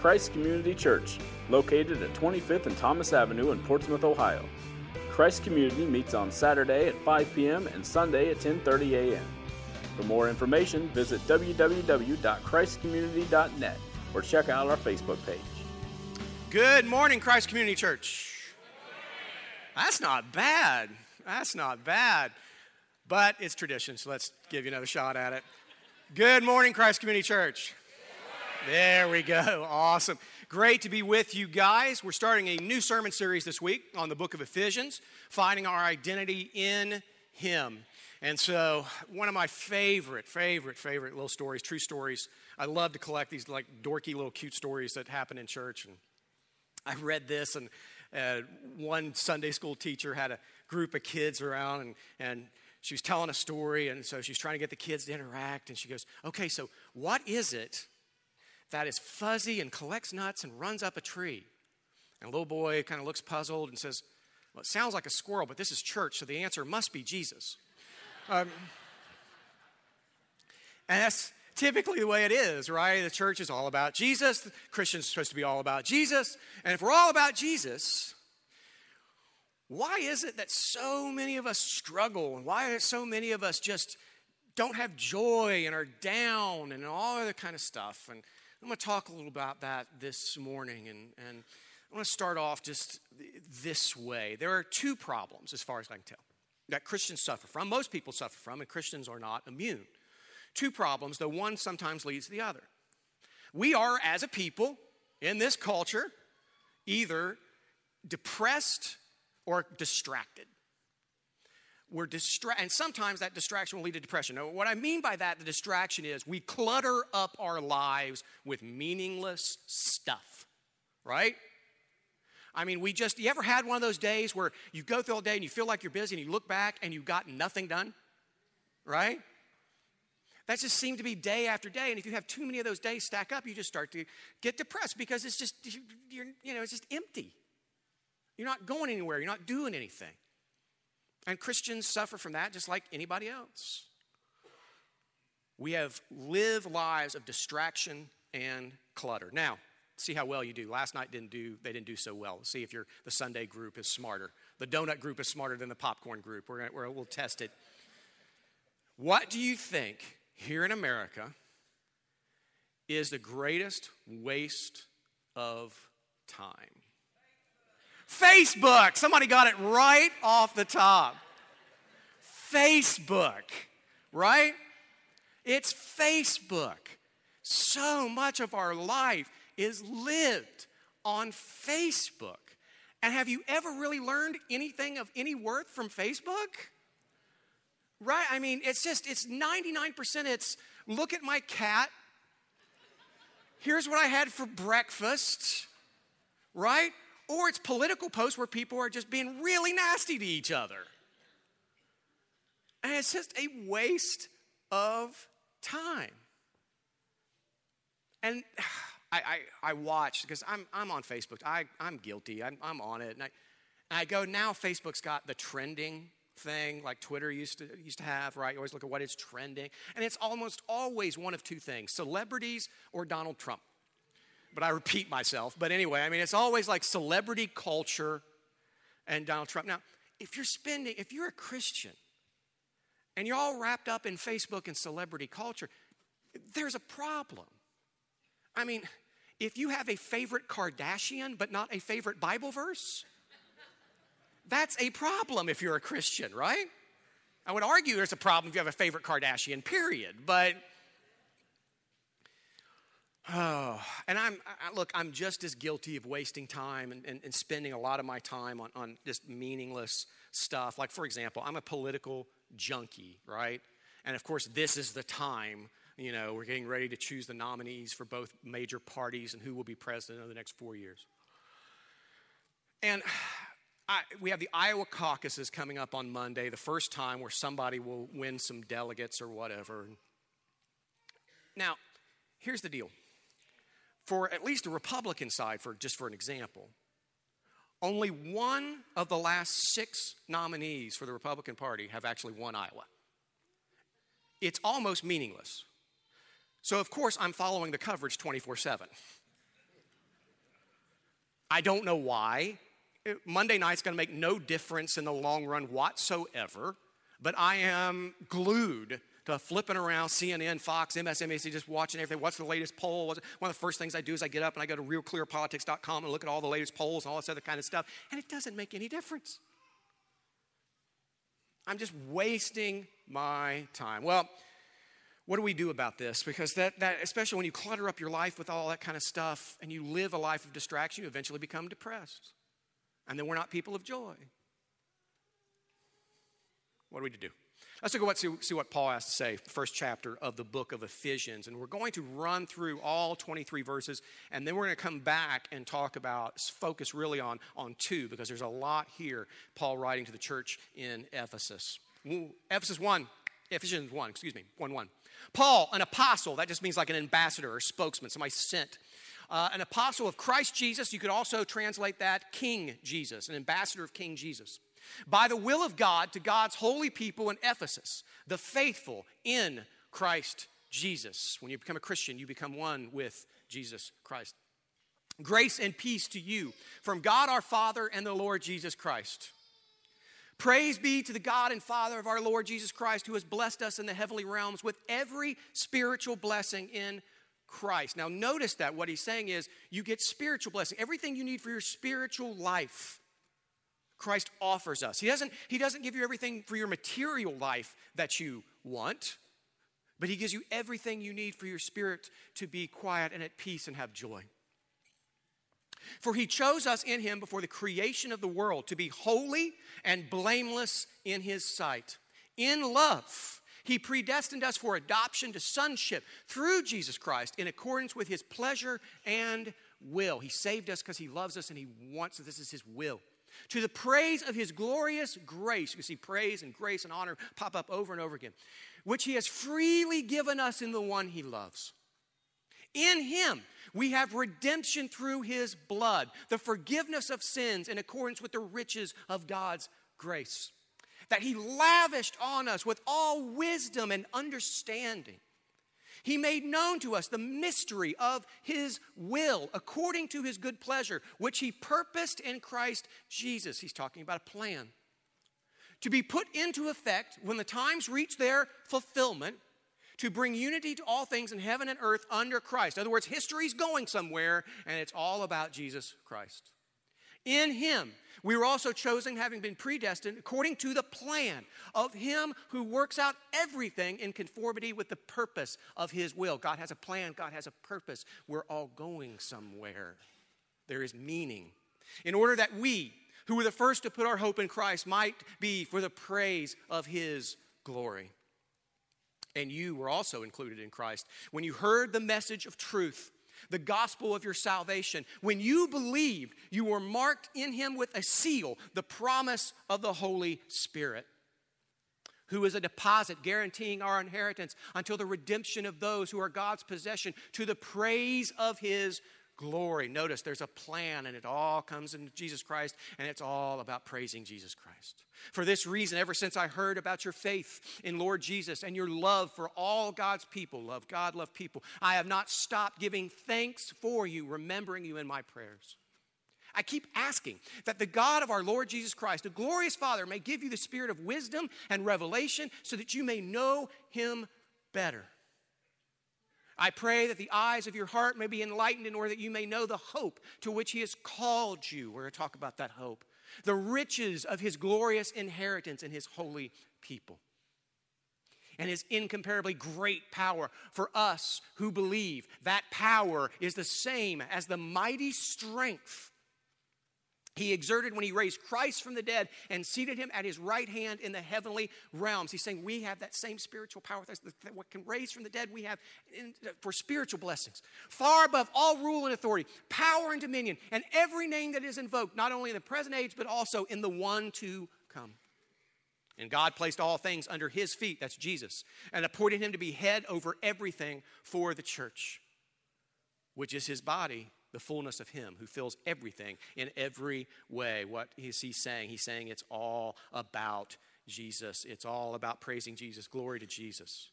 Christ Community Church, located at 25th and Thomas Avenue in Portsmouth, Ohio. Christ Community meets on Saturday at 5 p.m. and Sunday at 10:30 a.m. For more information, visit www.christcommunity.net or check out our Facebook page. Good morning, Christ Community Church. That's not bad. That's not bad. But it's tradition, so let's give you another shot at it. Good morning, Christ Community Church. There we go. Awesome. Great to be with you guys. We're starting a new sermon series this week on the book of Ephesians, finding our identity in Him. And so, one of my favorite, favorite, favorite little stories, true stories. I love to collect these like dorky little cute stories that happen in church. And I read this, and uh, one Sunday school teacher had a group of kids around, and, and she was telling a story. And so she's trying to get the kids to interact. And she goes, Okay, so what is it that is fuzzy and collects nuts and runs up a tree? And little boy kind of looks puzzled and says, Well, it sounds like a squirrel, but this is church, so the answer must be Jesus. Um, and that's typically the way it is, right? The church is all about Jesus. The Christians are supposed to be all about Jesus. And if we're all about Jesus, why is it that so many of us struggle? And why are so many of us just don't have joy and are down and all other kind of stuff? And I'm going to talk a little about that this morning. And, and I want to start off just this way. There are two problems, as far as I can tell that Christians suffer from, most people suffer from, and Christians are not immune. Two problems, though one sometimes leads to the other. We are, as a people in this culture, either depressed or distracted. We're distracted, and sometimes that distraction will lead to depression. Now, what I mean by that, the distraction is we clutter up our lives with meaningless stuff, right? I mean, we just, you ever had one of those days where you go through all day and you feel like you're busy and you look back and you've got nothing done? Right? That just seemed to be day after day. And if you have too many of those days stack up, you just start to get depressed because it's just, you're, you know, it's just empty. You're not going anywhere, you're not doing anything. And Christians suffer from that just like anybody else. We have lived lives of distraction and clutter. Now, see how well you do. Last night didn't do, they didn't do so well. See if your the Sunday group is smarter. The donut group is smarter than the popcorn group. We're gonna, we're, we'll test it. What do you think here in America is the greatest waste of time? Facebook. Somebody got it right off the top. Facebook, right? It's Facebook. So much of our life is lived on Facebook. And have you ever really learned anything of any worth from Facebook? Right? I mean, it's just, it's 99% it's look at my cat. Here's what I had for breakfast, right? Or it's political posts where people are just being really nasty to each other. And it's just a waste of time. And I, I, I because I'm, I'm on Facebook. I, I'm guilty. I'm, I'm on it. And I, and I go, now Facebook's got the trending thing like Twitter used to, used to have, right? You always look at what is trending. And it's almost always one of two things celebrities or Donald Trump. But I repeat myself. But anyway, I mean, it's always like celebrity culture and Donald Trump. Now, if you're spending, if you're a Christian and you're all wrapped up in Facebook and celebrity culture, there's a problem. I mean, if you have a favorite Kardashian but not a favorite Bible verse, that's a problem if you're a Christian, right? I would argue there's a problem if you have a favorite Kardashian, period. But, oh, and I'm, I, look, I'm just as guilty of wasting time and, and, and spending a lot of my time on, on just meaningless stuff. Like, for example, I'm a political junkie, right? And of course, this is the time you know, we're getting ready to choose the nominees for both major parties and who will be president in the next four years. And I, we have the Iowa caucuses coming up on Monday, the first time where somebody will win some delegates or whatever. Now, here's the deal. For at least the Republican side, for just for an example, only one of the last six nominees for the Republican Party have actually won Iowa. It's almost meaningless. So, of course, I'm following the coverage 24 7. I don't know why. Monday night's going to make no difference in the long run whatsoever, but I am glued to flipping around CNN, Fox, MSNBC, just watching everything. What's the latest poll? One of the first things I do is I get up and I go to realclearpolitics.com and look at all the latest polls and all this other kind of stuff, and it doesn't make any difference. I'm just wasting my time. Well, what do we do about this? Because that, that, especially when you clutter up your life with all that kind of stuff and you live a life of distraction, you eventually become depressed. And then we're not people of joy. What are we to do? Let's go see, see what Paul has to say, first chapter of the book of Ephesians. And we're going to run through all 23 verses, and then we're going to come back and talk about, focus really on, on two, because there's a lot here, Paul writing to the church in Ephesus. Ephesus 1, Ephesians 1, excuse me, 1 1. Paul, an apostle, that just means like an ambassador or spokesman, somebody sent. Uh, an apostle of Christ Jesus, you could also translate that King Jesus, an ambassador of King Jesus. By the will of God to God's holy people in Ephesus, the faithful in Christ Jesus. When you become a Christian, you become one with Jesus Christ. Grace and peace to you from God our Father and the Lord Jesus Christ. Praise be to the God and Father of our Lord Jesus Christ, who has blessed us in the heavenly realms with every spiritual blessing in Christ. Now, notice that what he's saying is you get spiritual blessing. Everything you need for your spiritual life, Christ offers us. He doesn't, he doesn't give you everything for your material life that you want, but he gives you everything you need for your spirit to be quiet and at peace and have joy. For he chose us in him before the creation of the world to be holy and blameless in his sight. In love, he predestined us for adoption to sonship through Jesus Christ in accordance with his pleasure and will. He saved us because he loves us and he wants that this is his will. To the praise of his glorious grace, you see praise and grace and honor pop up over and over again, which he has freely given us in the one he loves. In him, we have redemption through his blood, the forgiveness of sins in accordance with the riches of God's grace, that he lavished on us with all wisdom and understanding. He made known to us the mystery of His will according to His good pleasure, which He purposed in Christ Jesus. He's talking about a plan. To be put into effect when the times reach their fulfillment to bring unity to all things in heaven and earth under Christ. In other words, history's going somewhere, and it's all about Jesus Christ. In Him, we were also chosen, having been predestined, according to the plan of Him who works out everything in conformity with the purpose of His will. God has a plan, God has a purpose. We're all going somewhere. There is meaning. In order that we, who were the first to put our hope in Christ, might be for the praise of His glory and you were also included in Christ. When you heard the message of truth, the gospel of your salvation, when you believed, you were marked in him with a seal, the promise of the Holy Spirit, who is a deposit guaranteeing our inheritance until the redemption of those who are God's possession to the praise of his glory. Notice there's a plan, and it all comes in Jesus Christ, and it's all about praising Jesus Christ. For this reason, ever since I heard about your faith in Lord Jesus and your love for all God's people, love God, love people, I have not stopped giving thanks for you, remembering you in my prayers. I keep asking that the God of our Lord Jesus Christ, the glorious Father, may give you the spirit of wisdom and revelation so that you may know him better. I pray that the eyes of your heart may be enlightened in order that you may know the hope to which He has called you. We're going to talk about that hope. The riches of His glorious inheritance in His holy people. And His incomparably great power for us who believe. That power is the same as the mighty strength he exerted when he raised Christ from the dead and seated him at his right hand in the heavenly realms. He's saying we have that same spiritual power that what can raise from the dead we have in, for spiritual blessings. Far above all rule and authority, power and dominion, and every name that is invoked, not only in the present age, but also in the one to come. And God placed all things under his feet, that's Jesus, and appointed him to be head over everything for the church, which is his body the fullness of Him who fills everything in every way. What is He saying? He's saying it's all about Jesus, it's all about praising Jesus. Glory to Jesus.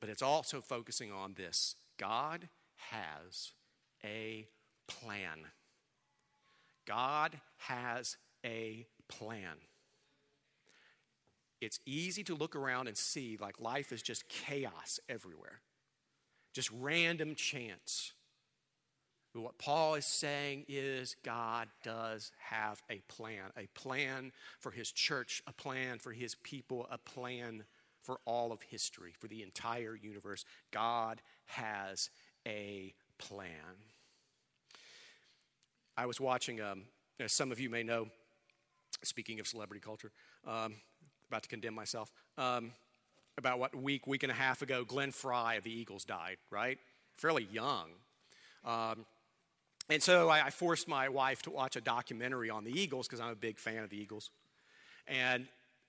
But it's also focusing on this God has a plan. God has a plan. It's easy to look around and see like life is just chaos everywhere, just random chance. But what Paul is saying is God does have a plan, a plan for his church, a plan for his people, a plan for all of history, for the entire universe. God has a plan. I was watching, um, as some of you may know, speaking of celebrity culture, um, about to condemn myself, um, about what week, week and a half ago, Glenn Frey of the Eagles died, right? Fairly young. Um, and so I, I, forced my wife to watch a documentary on the Eagles because I'm a big fan of the Eagles. And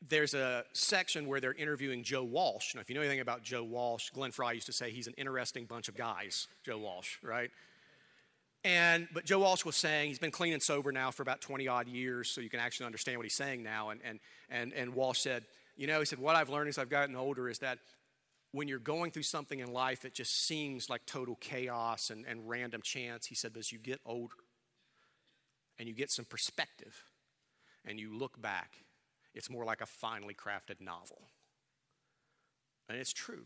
there's a section where they're interviewing Joe Walsh. Now, if you know anything about Joe Walsh, Glenn Frey used to say he's an interesting bunch of guys, Joe Walsh, right? And but Joe Walsh was saying he's been clean and sober now for about 20 odd years, so you can actually understand what he's saying now. And and and and Walsh said, you know, he said, what I've learned as I've gotten older is that when you're going through something in life that just seems like total chaos and, and random chance, he said, but as you get older and you get some perspective and you look back, it's more like a finely crafted novel. And it's true.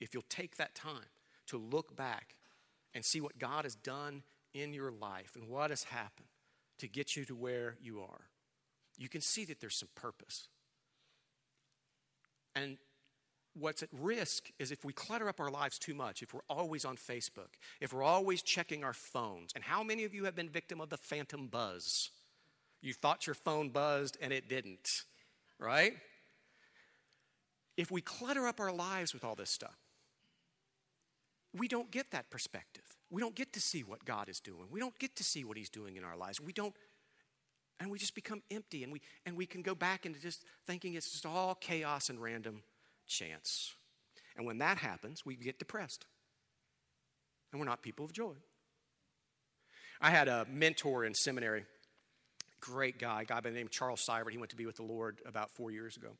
If you'll take that time to look back and see what God has done in your life and what has happened to get you to where you are, you can see that there's some purpose. And what's at risk is if we clutter up our lives too much, if we're always on Facebook, if we're always checking our phones. And how many of you have been victim of the phantom buzz? You thought your phone buzzed and it didn't, right? If we clutter up our lives with all this stuff, we don't get that perspective. We don't get to see what God is doing. We don't get to see what He's doing in our lives. We don't, and we just become empty and we, and we can go back into just thinking it's just all chaos and random chance. And when that happens, we get depressed. And we're not people of joy. I had a mentor in seminary, great guy, a guy by the name of Charles Seibert. He went to be with the Lord about four years ago.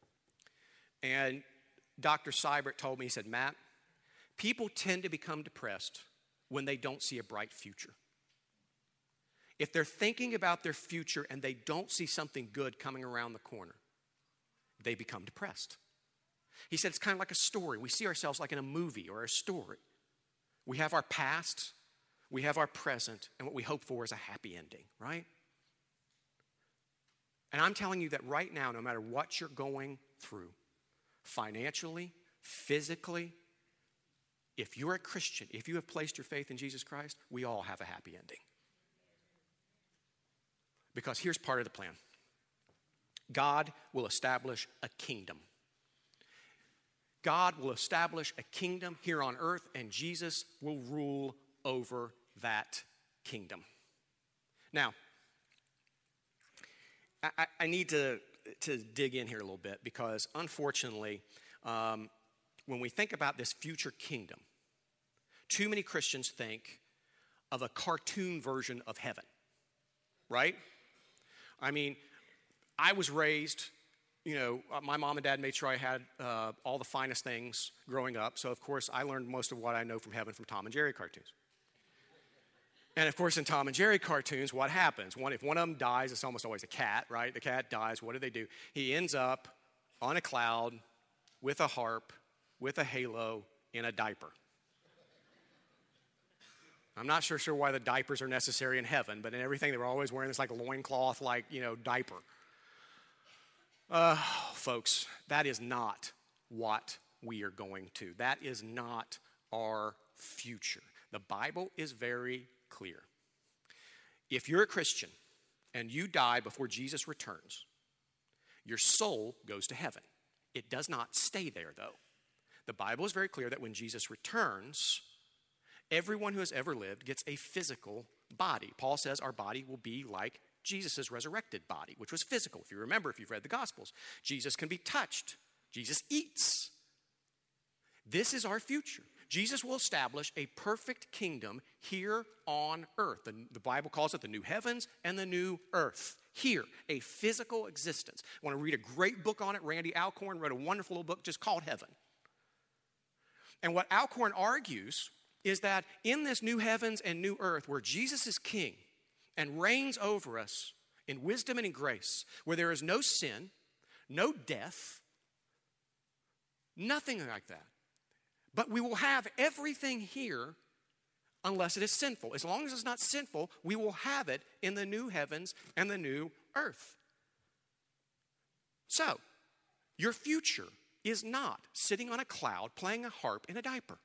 And Dr. Seibert told me, he said, Matt, people tend to become depressed when they don't see a bright future. If they're thinking about their future and they don't see something good coming around the corner, they become depressed. He said it's kind of like a story. We see ourselves like in a movie or a story. We have our past, we have our present, and what we hope for is a happy ending, right? And I'm telling you that right now, no matter what you're going through, financially, physically, if you're a Christian, if you have placed your faith in Jesus Christ, we all have a happy ending. Because here's part of the plan God will establish a kingdom. God will establish a kingdom here on earth, and Jesus will rule over that kingdom. Now, I, I need to, to dig in here a little bit because unfortunately, um, when we think about this future kingdom, too many Christians think of a cartoon version of heaven, right? I mean, I was raised you know, uh, my mom and dad made sure I had uh, all the finest things growing up. So, of course, I learned most of what I know from heaven from Tom and Jerry cartoons. And of course, in Tom and Jerry cartoons, what happens? One, if one of them dies, it's almost always a cat, right? The cat dies. What do they do? He ends up on a cloud with a harp, with a halo, in a diaper. I'm not sure, sure why the diapers are necessary in heaven, but in everything they were always wearing this like loincloth, like, you know, diaper. Uh, folks, that is not what we are going to. That is not our future. The Bible is very clear. If you're a Christian and you die before Jesus returns, your soul goes to heaven. It does not stay there, though. The Bible is very clear that when Jesus returns, everyone who has ever lived gets a physical body. Paul says our body will be like Jesus' resurrected body, which was physical. If you remember, if you've read the Gospels, Jesus can be touched, Jesus eats. This is our future. Jesus will establish a perfect kingdom here on earth. The, the, Bible calls it the new heavens and the new earth. Here, a physical existence. I want to read a great book on it. Randy Alcorn wrote a wonderful little book just called Heaven. And what Alcorn argues is that in this new heavens and new earth, where Jesus is king, and reigns over us in wisdom and in grace, where there is no sin, no death, nothing like that. But we will have everything here unless it is sinful. As long as it's not sinful, we will have it in the new heavens and the new earth. So, your future is not sitting on a cloud playing a harp in a diaper.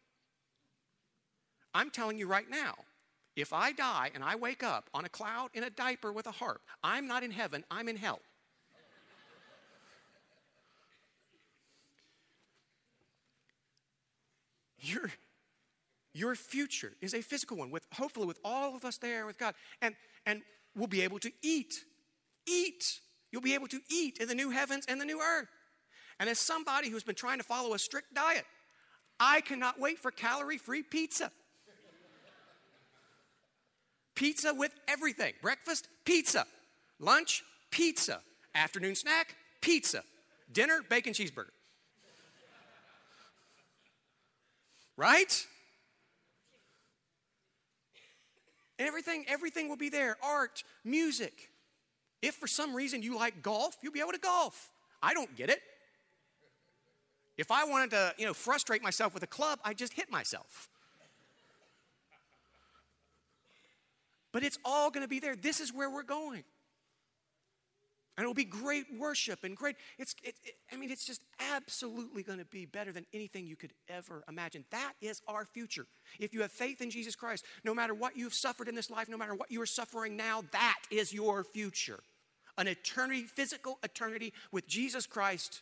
I'm telling you right now, if I die and I wake up on a cloud in a diaper with a harp, I'm not in heaven, I'm in hell. Your, your future is a physical one, with hopefully with all of us there with God. And, and we'll be able to eat. Eat. You'll be able to eat in the new heavens and the new earth. And as somebody who's been trying to follow a strict diet, I cannot wait for calorie free pizza. Pizza with everything breakfast, pizza. Lunch, pizza. Afternoon snack, pizza. Dinner, bacon cheeseburger. Right? Everything, everything will be there art, music. If for some reason you like golf, you'll be able to golf. I don't get it. If I wanted to, you know, frustrate myself with a club, I just hit myself. But it's all going to be there. This is where we're going. And it'll be great worship and great. It's, it, it, I mean, it's just absolutely going to be better than anything you could ever imagine. That is our future. If you have faith in Jesus Christ, no matter what you've suffered in this life, no matter what you are suffering now, that is your future. An eternity, physical eternity with Jesus Christ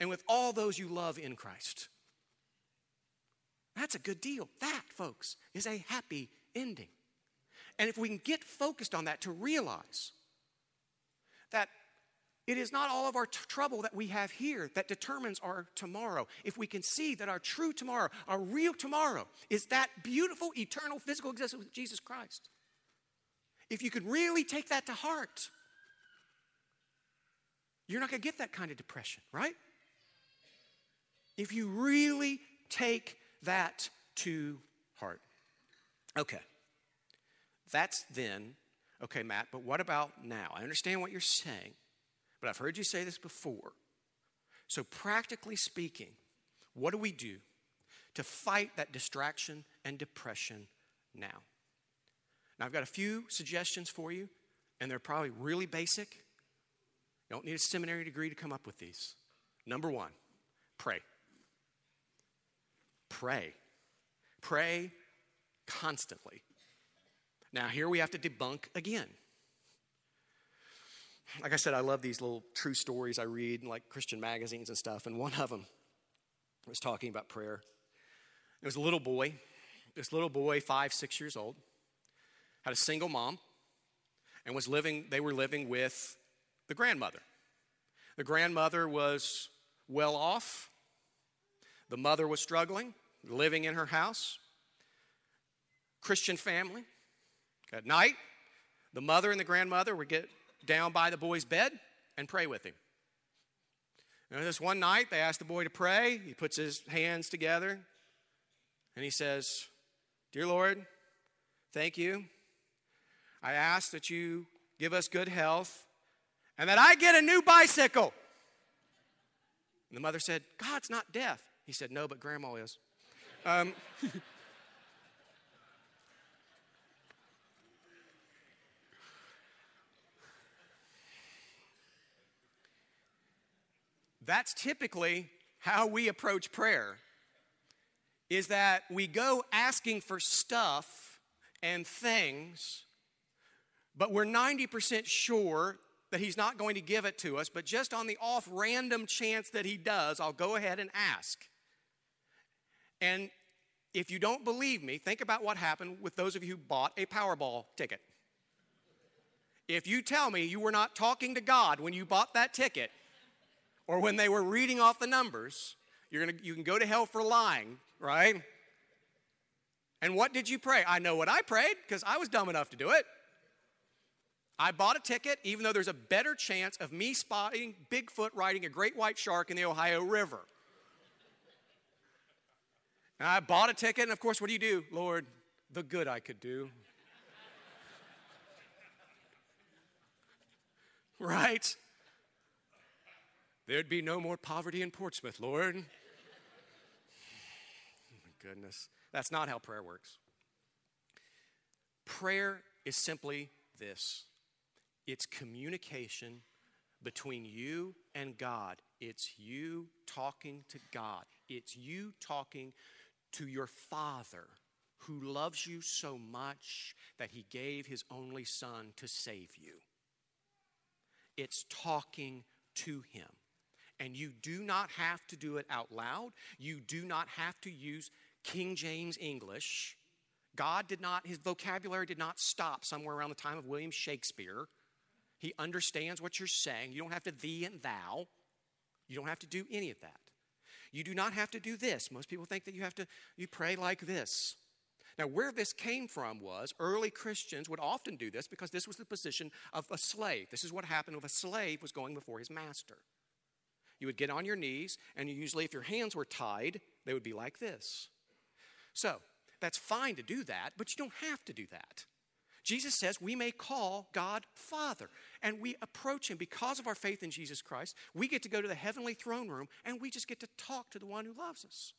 and with all those you love in Christ. That's a good deal. That, folks, is a happy ending. And if we can get focused on that to realize that it is not all of our t- trouble that we have here that determines our tomorrow. If we can see that our true tomorrow, our real tomorrow, is that beautiful, eternal, physical existence with Jesus Christ. If you could really take that to heart, you're not going to get that kind of depression, right? If you really take that to heart. Okay. That's then. Okay, Matt, but what about now? I understand what you're saying. But I've heard you say this before. So, practically speaking, what do we do to fight that distraction and depression now? Now, I've got a few suggestions for you, and they're probably really basic. You don't need a seminary degree to come up with these. Number one, pray. Pray. Pray constantly. Now, here we have to debunk again like I said, I love these little true stories I read in like Christian magazines and stuff. And one of them was talking about prayer. It was a little boy, this little boy, five, six years old, had a single mom, and was living, they were living with the grandmother. The grandmother was well off. The mother was struggling, living in her house. Christian family. At night, the mother and the grandmother would get down by the boy's bed and pray with him. And this one night, they asked the boy to pray. He puts his hands together and he says, Dear Lord, thank you. I ask that you give us good health and that I get a new bicycle. And the mother said, God's not deaf. He said, No, but grandma is. Um, That's typically how we approach prayer. Is that we go asking for stuff and things, but we're 90% sure that he's not going to give it to us, but just on the off random chance that he does, I'll go ahead and ask. And if you don't believe me, think about what happened with those of you who bought a Powerball ticket. If you tell me you were not talking to God when you bought that ticket, or when they were reading off the numbers, you're gonna, you can go to hell for lying, right? And what did you pray? I know what I prayed because I was dumb enough to do it. I bought a ticket, even though there's a better chance of me spotting Bigfoot riding a great white shark in the Ohio River. And I bought a ticket, and of course, what do you do? Lord, the good I could do. right? There'd be no more poverty in Portsmouth, Lord. Oh, my goodness. That's not how prayer works. Prayer is simply this it's communication between you and God. It's you talking to God. It's you talking to your Father who loves you so much that he gave his only Son to save you. It's talking to him. And you do not have to do it out loud. You do not have to use King James English. God did not, his vocabulary did not stop somewhere around the time of William Shakespeare. He understands what you're saying. You don't have to thee and thou. You don't have to do any of that. You do not have to do this. Most people think that you have to you pray like this. Now, where this came from was early Christians would often do this because this was the position of a slave. This is what happened if a slave was going before his master. You would get on your knees, and usually, if your hands were tied, they would be like this. So, that's fine to do that, but you don't have to do that. Jesus says we may call God Father, and we approach Him because of our faith in Jesus Christ. We get to go to the heavenly throne room, and we just get to talk to the one who loves us.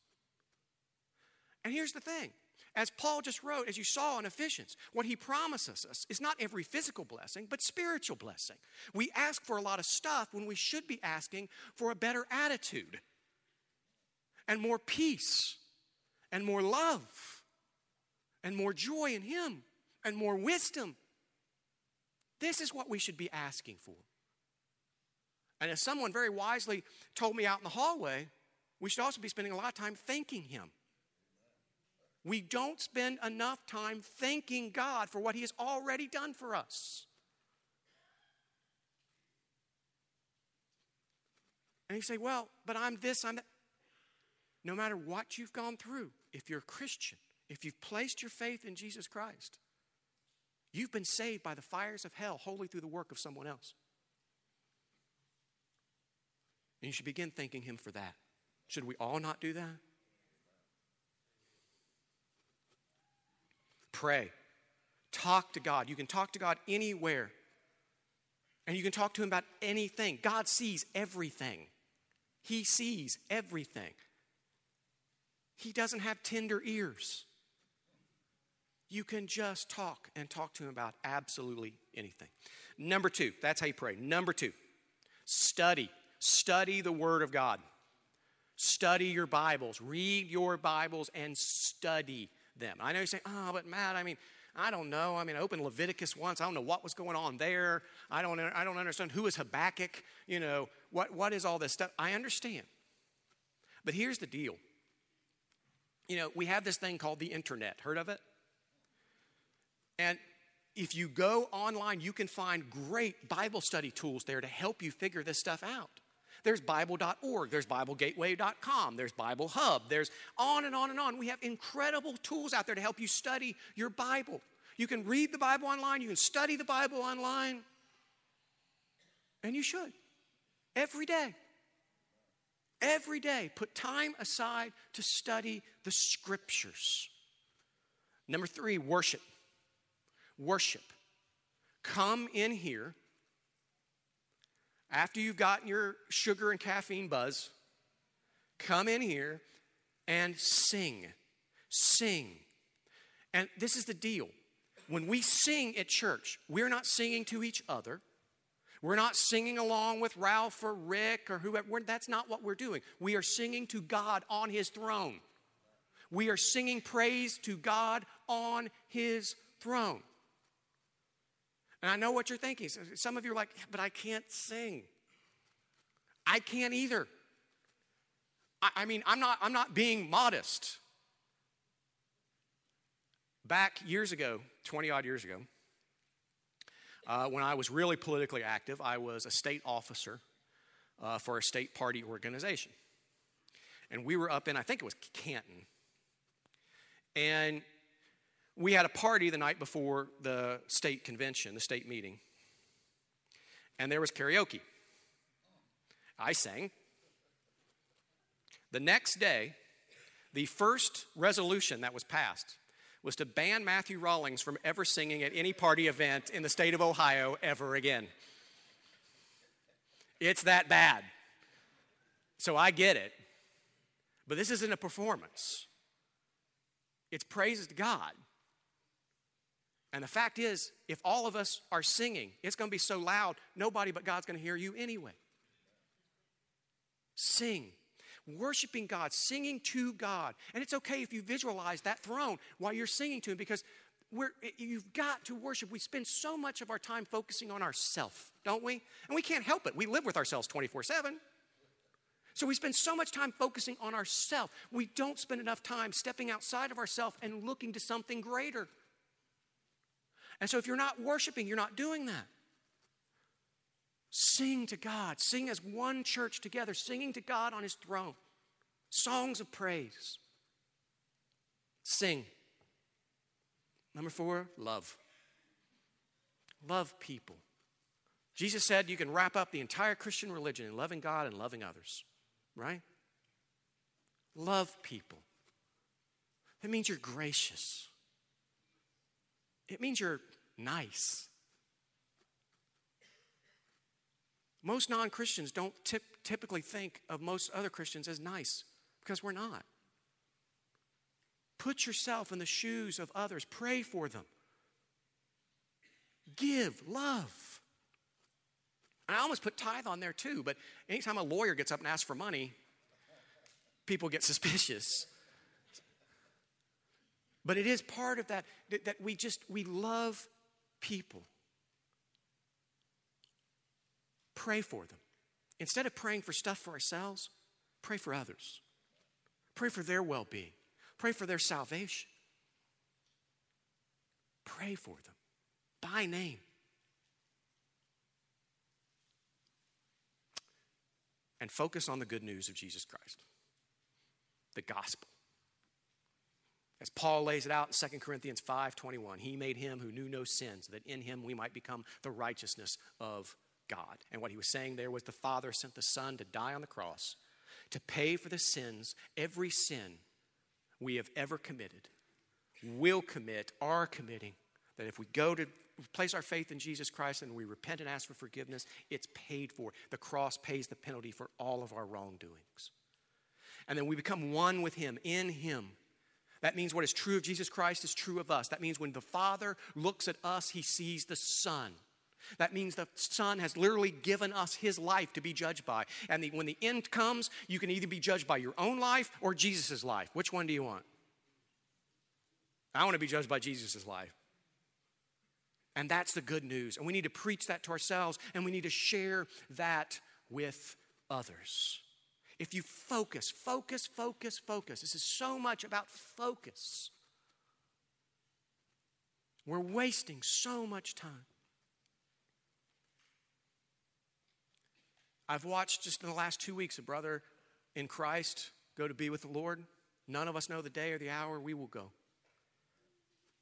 And here's the thing as Paul just wrote, as you saw in Ephesians, what he promises us is not every physical blessing, but spiritual blessing. We ask for a lot of stuff when we should be asking for a better attitude and more peace and more love and more joy in him and more wisdom. This is what we should be asking for. And as someone very wisely told me out in the hallway, we should also be spending a lot of time thanking him we don't spend enough time thanking God for what He has already done for us. And you say, well, but I'm this, I'm that. No matter what you've gone through, if you're a Christian, if you've placed your faith in Jesus Christ, you've been saved by the fires of hell wholly through the work of someone else. And you should begin thanking Him for that. Should we all not do that? Pray. Talk to God. You can talk to God anywhere. And you can talk to Him about anything. God sees everything, He sees everything. He doesn't have tender ears. You can just talk and talk to Him about absolutely anything. Number two, that's how you pray. Number two, study. Study the Word of God. Study your Bibles. Read your Bibles and study them. I know you say, oh, but Matt, I mean, I don't know. I mean, I opened Leviticus once. I don't know what was going on there. I don't, I don't understand who is Habakkuk. You know, what, what is all this stuff? I understand. But here's the deal. You know, we have this thing called the internet. Heard of it? And if you go online, you can find great Bible study tools there to help you figure this stuff out. There's Bible.org, there's BibleGateway.com, there's Bible Hub, there's on and on and on. We have incredible tools out there to help you study your Bible. You can read the Bible online, you can study the Bible online, and you should every day. Every day, put time aside to study the scriptures. Number three, worship. Worship. Come in here after you've gotten your sugar and caffeine buzz, come in here and sing. Sing. And this is the deal. When we sing at church, we're not singing to each other. We're not singing along with Ralph or Rick or whoever. That's not what we're doing. We are singing to God on His throne. We are singing praise to God on His throne. And I know what you're thinking. Some of you are like, but I can't sing. I can't either. I, I mean, I'm not, I'm not being modest. Back years ago, 20 odd years ago, uh, when I was really politically active, I was a state officer uh, for a state party organization. And we were up in, I think it was Canton. And we had a party the night before the state convention, the state meeting, and there was karaoke. I sang. The next day, the first resolution that was passed was to ban Matthew Rawlings from ever singing at any party event in the state of Ohio ever again. It's that bad. So I get it. But this isn't a performance, it's praises to God. And the fact is, if all of us are singing, it's going to be so loud, nobody but God's going to hear you anyway. Sing. Worshiping God, singing to God. And it's okay if you visualize that throne while you're singing to Him because we're, you've got to worship. We spend so much of our time focusing on ourself, don't we? And we can't help it. We live with ourselves 24 7. So we spend so much time focusing on ourselves. We don't spend enough time stepping outside of ourselves and looking to something greater. And so if you're not worshiping, you're not doing that. Sing to God. Sing as one church together, singing to God on his throne. Songs of praise. Sing. Number four, love. Love people. Jesus said you can wrap up the entire Christian religion in loving God and loving others, right? Love people. That means you're gracious. It means you're nice. Most non Christians don't tip, typically think of most other Christians as nice because we're not. Put yourself in the shoes of others, pray for them, give love. And I almost put tithe on there too, but anytime a lawyer gets up and asks for money, people get suspicious. But it is part of that that we just we love people. Pray for them. Instead of praying for stuff for ourselves, pray for others. Pray for their well-being. Pray for their salvation. Pray for them by name. And focus on the good news of Jesus Christ, the gospel. As Paul lays it out in 2 Corinthians 5:21, he made him who knew no sin so that in him we might become the righteousness of God. And what he was saying there was the Father sent the Son to die on the cross to pay for the sins, every sin we have ever committed, will commit, are committing. That if we go to place our faith in Jesus Christ and we repent and ask for forgiveness, it's paid for. The cross pays the penalty for all of our wrongdoings. And then we become one with Him, in Him. That means what is true of Jesus Christ is true of us. That means when the Father looks at us, He sees the Son. That means the Son has literally given us His life to be judged by. And the, when the end comes, you can either be judged by your own life or Jesus' life. Which one do you want? I want to be judged by Jesus' life. And that's the good news. And we need to preach that to ourselves and we need to share that with others. If you focus, focus, focus, focus, this is so much about focus. We're wasting so much time. I've watched just in the last two weeks a brother in Christ go to be with the Lord. None of us know the day or the hour we will go.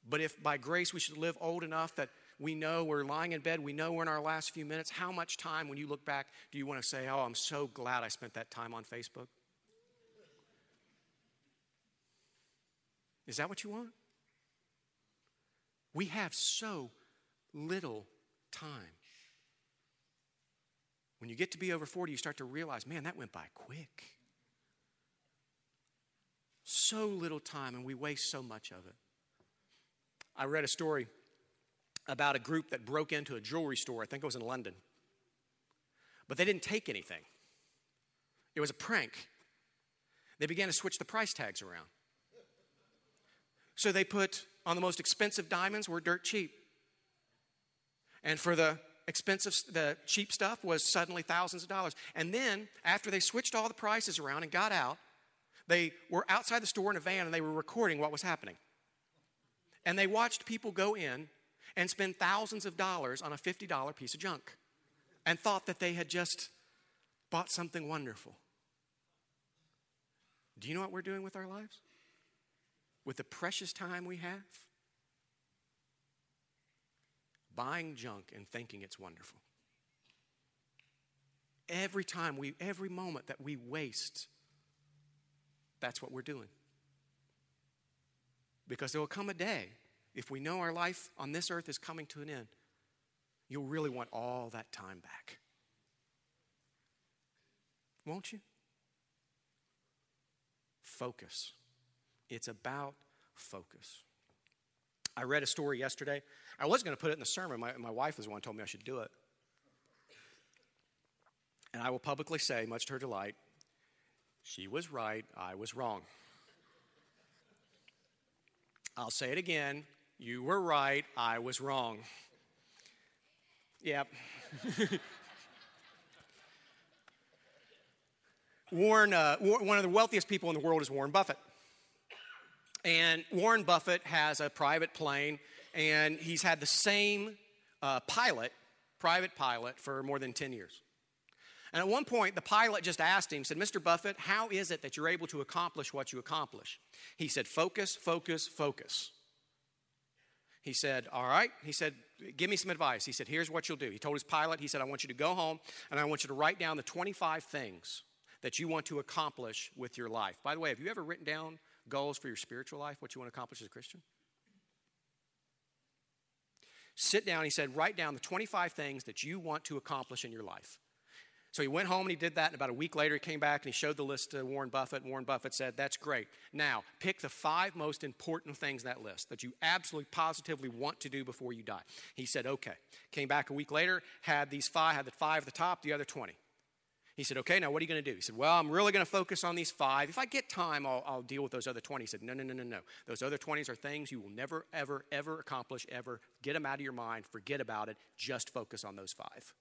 But if by grace we should live old enough that we know we're lying in bed, we know we're in our last few minutes, how much time, when you look back, do you want to say, Oh, I'm so glad I spent that time on Facebook? Is that what you want? We have so little time. When you get to be over 40, you start to realize, man, that went by quick. So little time, and we waste so much of it. I read a story about a group that broke into a jewelry store, I think it was in London. But they didn't take anything, it was a prank. They began to switch the price tags around. So they put on the most expensive diamonds were dirt cheap. And for the expensive, the cheap stuff was suddenly thousands of dollars. And then, after they switched all the prices around and got out, they were outside the store in a van and they were recording what was happening. And they watched people go in and spend thousands of dollars on a $50 piece of junk and thought that they had just bought something wonderful. Do you know what we're doing with our lives? With the precious time we have? buying junk and thinking it's wonderful. Every time we, every moment that we waste, that's what we're doing. Because there will come a day, if we know our life on this earth is coming to an end, you'll really want all that time back. Won't you? Focus. It's about focus. I read a story yesterday. I was going to put it in the sermon. My, my wife was the one who told me I should do it. And I will publicly say, much to her delight, she was right, I was wrong. I'll say it again. You were right, I was wrong. Yep. Warren, uh, one of the wealthiest people in the world is Warren Buffett. And Warren Buffett has a private plane, and he's had the same uh, pilot, private pilot, for more than 10 years. And at one point, the pilot just asked him, said, Mr. Buffett, how is it that you're able to accomplish what you accomplish? He said, Focus, focus, focus. He said, All right. He said, Give me some advice. He said, Here's what you'll do. He told his pilot, He said, I want you to go home and I want you to write down the 25 things that you want to accomplish with your life. By the way, have you ever written down goals for your spiritual life, what you want to accomplish as a Christian? Sit down, he said, write down the 25 things that you want to accomplish in your life. So he went home and he did that, and about a week later he came back and he showed the list to Warren Buffett. Warren Buffett said, That's great. Now, pick the five most important things in that list that you absolutely positively want to do before you die. He said, Okay. Came back a week later, had these five, had the five at the top, the other 20. He said, Okay, now what are you going to do? He said, Well, I'm really going to focus on these five. If I get time, I'll, I'll, deal with those other 20. He said, No, no, no, no, no. Those other 20s are things you will never, ever, ever accomplish, ever. Get them out of your mind. Forget about it. Just focus on those five.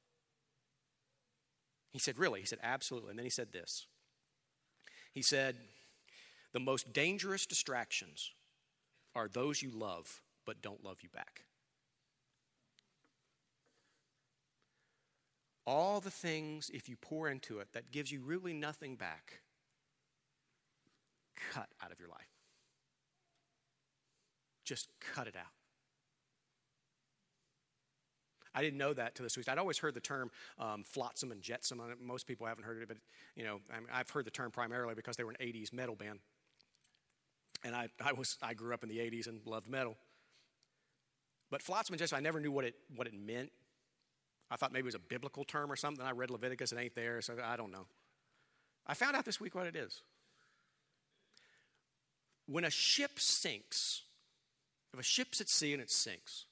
He said, Really? He said, Absolutely. And then he said this He said, The most dangerous distractions are those you love but don't love you back. All the things, if you pour into it, that gives you really nothing back, cut out of your life. Just cut it out. I didn't know that till this week. I'd always heard the term um, flotsam and jetsam. Most people haven't heard it, but you know, I mean, I've heard the term primarily because they were an '80s metal band, and I, I was I grew up in the '80s and loved metal. But flotsam and jetsam, I never knew what it what it meant. I thought maybe it was a biblical term or something. I read Leviticus, it ain't there, so I don't know. I found out this week what it is. When a ship sinks, if a ship's at sea and it sinks,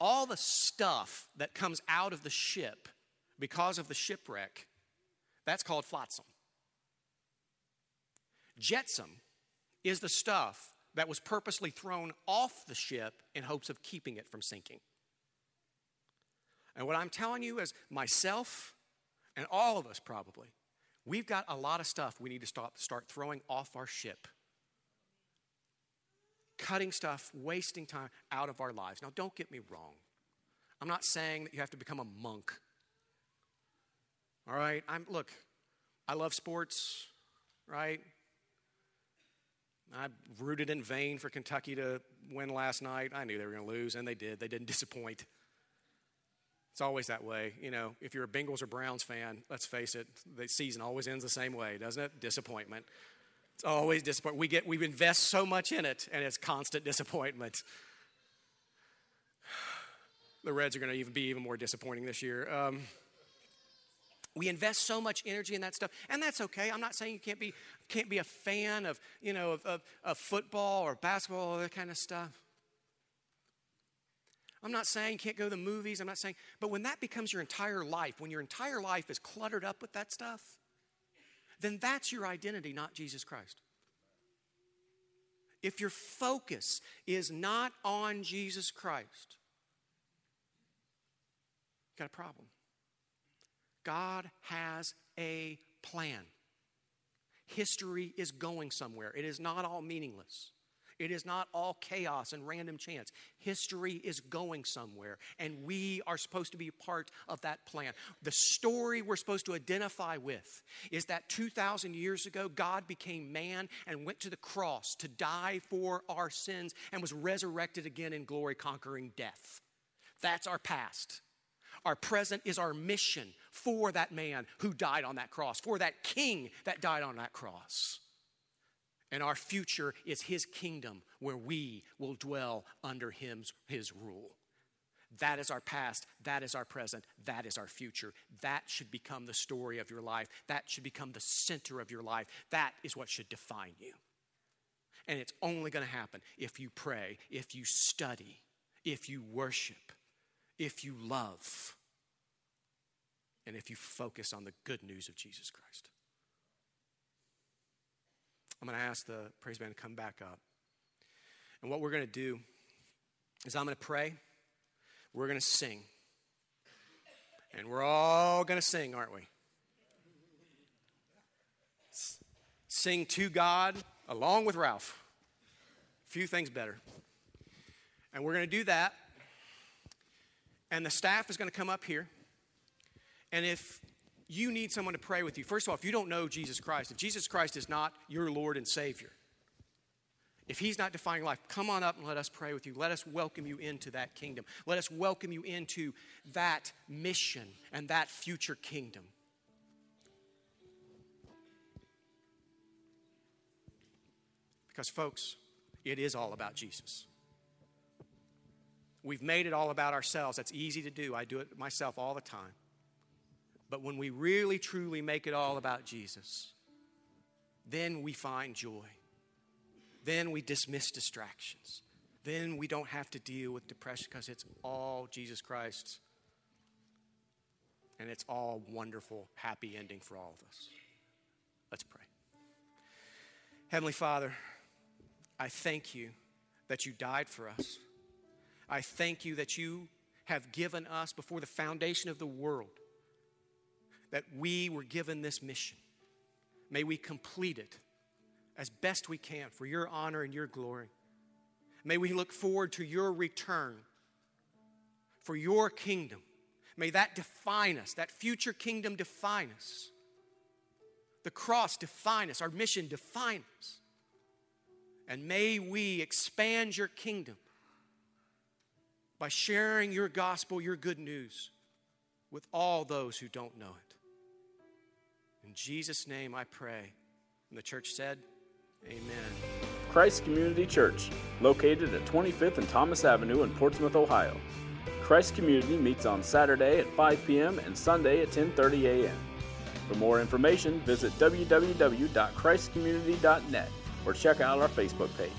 all the stuff that comes out of the ship because of the shipwreck, that's called flotsam. Jetsam is the stuff that was purposely thrown off the ship in hopes of keeping it from sinking. And what I'm telling you is myself and all of us probably, we've got a lot of stuff we need to start, start throwing off our ship cutting stuff, wasting time out of our lives. Now, don't get me wrong. I'm not saying that you have to become a monk. All right? I'm look, I love sports, right? I rooted in vain for Kentucky to win last night. I knew they were going to lose, and they did. They didn't disappoint. It's always that way. You know, if you're a Bengals or Browns fan, let's face it, the season always ends the same way, doesn't it? Disappointment. It's always disappointment. We get we invest so much in it, and it's constant disappointment. The Reds are going to even be even more disappointing this year. Um, we invest so much energy in that stuff, and that's okay. I'm not saying you can't be can't be a fan of you know of, of, of football or basketball or that kind of stuff. I'm not saying you can't go to the movies. I'm not saying, but when that becomes your entire life, when your entire life is cluttered up with that stuff, then that's your identity, not Jesus Christ. If your focus is not on Jesus Christ, you got a problem. God has a plan. History is going somewhere. It is not all meaningless. It is not all chaos and random chance. History is going somewhere, and we are supposed to be part of that plan. The story we're supposed to identify with is that 2,000 years ago, God became man and went to the cross to die for our sins and was resurrected again in glory, conquering death. That's our past. Our present is our mission for that man who died on that cross, for that king that died on that cross. And our future is his kingdom where we will dwell under his, his rule. That is our past. That is our present. That is our future. That should become the story of your life. That should become the center of your life. That is what should define you. And it's only going to happen if you pray, if you study, if you worship, if you love, and if you focus on the good news of Jesus Christ. I'm going to ask the praise band to come back up. And what we're going to do is I'm going to pray we're going to sing. And we're all going to sing, aren't we? Sing to God along with Ralph. Few things better. And we're going to do that. And the staff is going to come up here. And if you need someone to pray with you, first of all, if you don't know Jesus Christ, if Jesus Christ is not your Lord and Savior, if he's not defining life, come on up and let us pray with you. Let us welcome you into that kingdom. Let us welcome you into that mission and that future kingdom. Because, folks, it is all about Jesus. We've made it all about ourselves. That's easy to do. I do it myself all the time. But when we really, truly make it all about Jesus, then we find joy. Then we dismiss distractions. Then we don't have to deal with depression because it's all Jesus Christ. And it's all wonderful, happy ending for all of us. Let's pray. Heavenly Father, I thank you that you died for us. I thank you that you have given us before the foundation of the world that we were given this mission. May we complete it as best we can for your honor and your glory. May we look forward to your return for your kingdom. May that define us, that future kingdom define us. The cross define us, our mission define us. And may we expand your kingdom by sharing your gospel, your good news with all those who don't know it. In Jesus' name I pray. And the church said, Amen. Christ Community Church, located at 25th and Thomas Avenue in Portsmouth, Ohio. Christ Community meets on Saturday at 5 p.m. and Sunday at 10:30 a.m. For more information, visit www.christcommunity.net or check out our Facebook page.